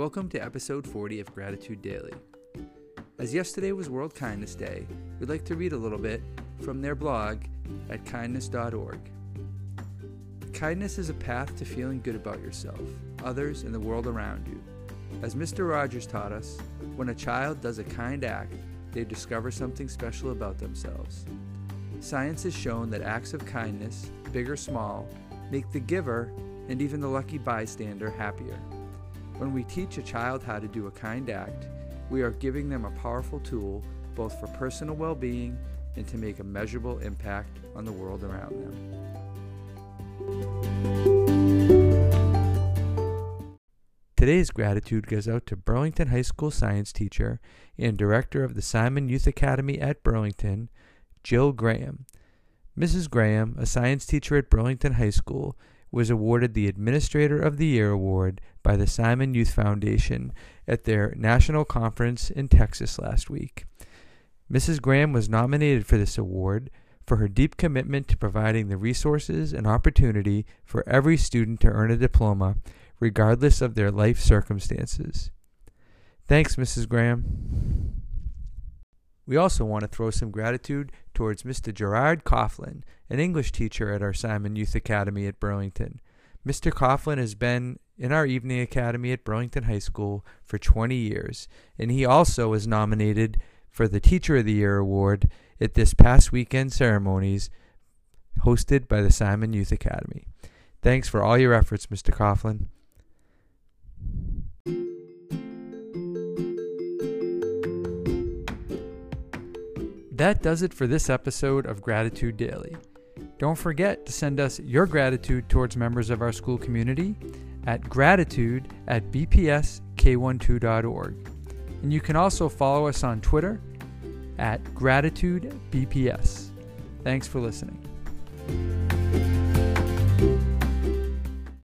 Welcome to episode 40 of Gratitude Daily. As yesterday was World Kindness Day, we'd like to read a little bit from their blog at kindness.org. Kindness is a path to feeling good about yourself, others, and the world around you. As Mr. Rogers taught us, when a child does a kind act, they discover something special about themselves. Science has shown that acts of kindness, big or small, make the giver and even the lucky bystander happier. When we teach a child how to do a kind act, we are giving them a powerful tool both for personal well being and to make a measurable impact on the world around them. Today's gratitude goes out to Burlington High School science teacher and director of the Simon Youth Academy at Burlington, Jill Graham. Mrs. Graham, a science teacher at Burlington High School, was awarded the Administrator of the Year award by the Simon Youth Foundation at their national conference in Texas last week. Mrs. Graham was nominated for this award for her deep commitment to providing the resources and opportunity for every student to earn a diploma, regardless of their life circumstances. Thanks, Mrs. Graham. We also want to throw some gratitude towards Mr. Gerard Coughlin, an English teacher at our Simon Youth Academy at Burlington. Mr. Coughlin has been in our evening academy at Burlington High School for 20 years, and he also was nominated for the Teacher of the Year award at this past weekend ceremonies hosted by the Simon Youth Academy. Thanks for all your efforts, Mr. Coughlin. That does it for this episode of Gratitude Daily. Don't forget to send us your gratitude towards members of our school community at gratitude at bpsk12.org. And you can also follow us on Twitter at gratitudebps. Thanks for listening.